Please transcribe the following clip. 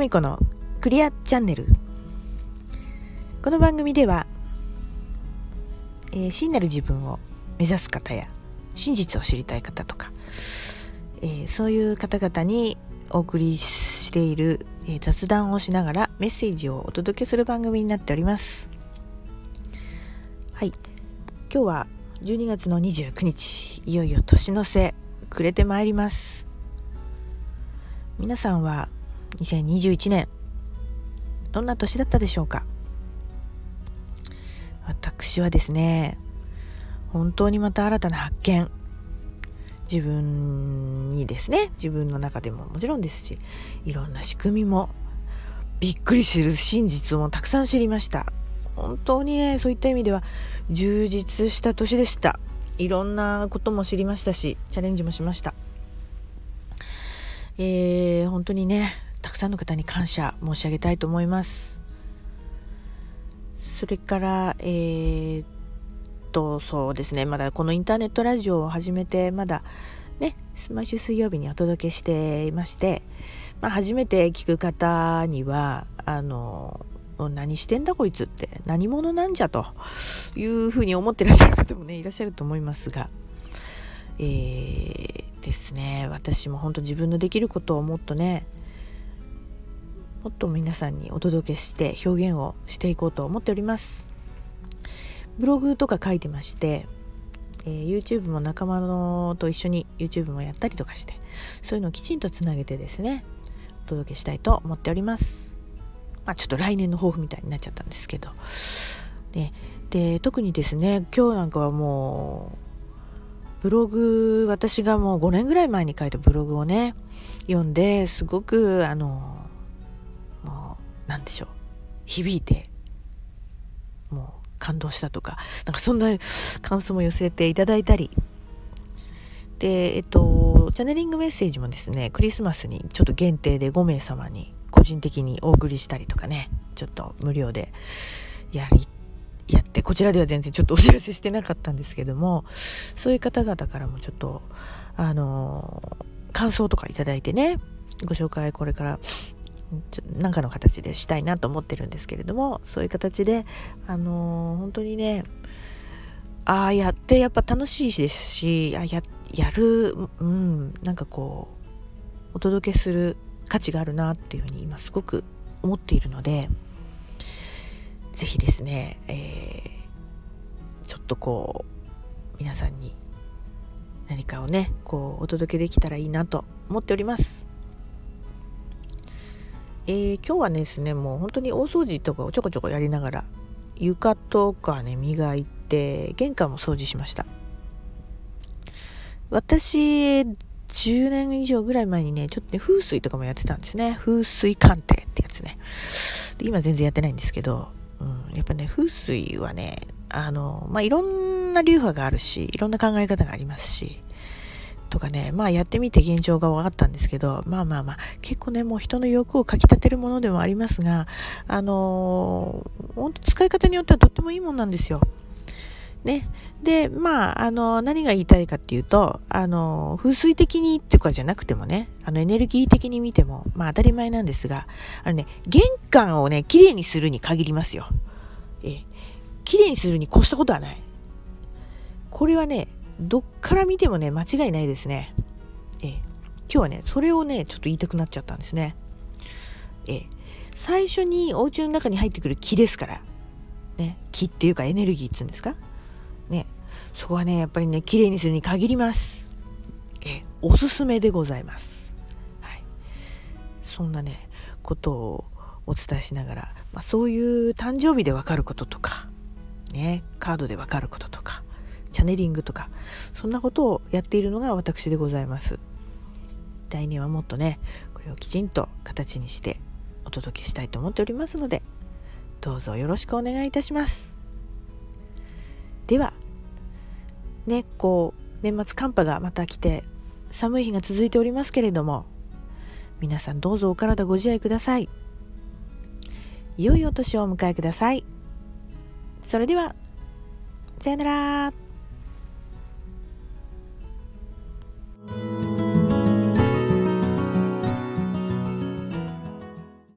久美子のクリアチャンネル。この番組では、えー、真なる自分を目指す方や真実を知りたい方とか、えー、そういう方々にお送りしている、えー、雑談をしながらメッセージをお届けする番組になっております。はい。今日は12月の29日いよいよ年の瀬暮れてまいります。皆さんは2021年どんな年だったでしょうか？私はですね本当にまた新たな発見。自分にですね自分の中でももちろんですしいろんな仕組みもびっくりする真実もたくさん知りました。本当にねそういった意味では充実した年でした。いろんなことも知りましたしチャレンジもしました。えー、本当にねたくさんの方に感謝申し上げたいと思います。それからえー、っとそうですね。まだこのインターネットラジオを始めてまだね毎週水曜日にお届けしていまして、まあ、初めて聞く方にはあの何してんだこいつって何者なんじゃというふうに思ってらっしゃる方もねいらっしゃると思いますが、えー、ですね。私も本当自分のできることをもっとねもっと皆さんにお届けして表現をしていこうと思っております。ブログとか書いてまして、えー、YouTube も仲間のと一緒に YouTube もやったりとかしてそういうのをきちんとつなげてですねお届けしたいと思っております。まあちょっと来年の抱負みたいになっちゃったんですけど。ねで特にですね今日なんかはもうブログ私がもう5年ぐらい前に書いたブログをね読んですごくあの何でしょう。響いてもう感動したとかなんかそんな感想も寄せていただいたり。でえっとチャネリングメッセージもですねクリスマスにちょっと限定で5名様に個人的にお送りしたりとかねちょっと無料でやりやってこちらでは全然ちょっとお知らせしてなかったんですけどもそういう方々からもちょっとあの感想とか頂いてねご紹介これから何かの形でしたいなと思ってるんですけれどもそういう形であの本当にねああやってやっぱ楽しいですしあややるうんなんかこうお届けする価値があるなっていうふうに今すごく思っているのでぜひですね、えー、ちょっとこう皆さんに何かをねこうお届けできたらいいなと思っております。えー、今日はですねもう本当に大掃除とかをちょこちょこやりながら床とかね磨いて玄関も掃除しました。私10年以上ぐらい前にねちょっとね風水とかもやってたんですね。風水鑑定ってやつね。で今全然やってないんですけどうん、やっぱね風水はねあのまあいろんな流派があるしいろんな考え方がありますしとかねまあやってみて現状が分かったんですけどまあまあまあ結構ねもう人の欲をかきたてるものでもありますがあの本当使い方によってはとってもいいもんなんですよ。ね。で、まあ、あの、何が言いたいかっていうと、あの、風水的にっていうかじゃなくてもね、あの、エネルギー的に見ても、まあ当たり前なんですが、あのね、玄関をね、綺麗にするに限りますよ。え、綺麗にするに越したことはない。これはね、どっから見てもね、間違いないですね。え、今日はね、それをね、ちょっと言いたくなっちゃったんですね。え、最初にお家の中に入ってくる木ですから、ね、木っていうかエネルギーっつうんですかね、そこはね、やっぱりね、綺麗にするに限ります。え、おすすめでございます。はい。そんなね、ことをお伝えしながら、まあ、そういう誕生日でわかることとか、ね、カードでわかることとか、チャネリングとか、そんなことをやっているのが私でございます。来年はもっとね、これをきちんと形にしてお届けしたいと思っておりますので、どうぞよろしくお願いいたします。ではねこう年末寒波がまた来て寒い日が続いておりますけれども皆さんどうぞお体ご自愛ください良いお年をお迎えくださいそれではさよなら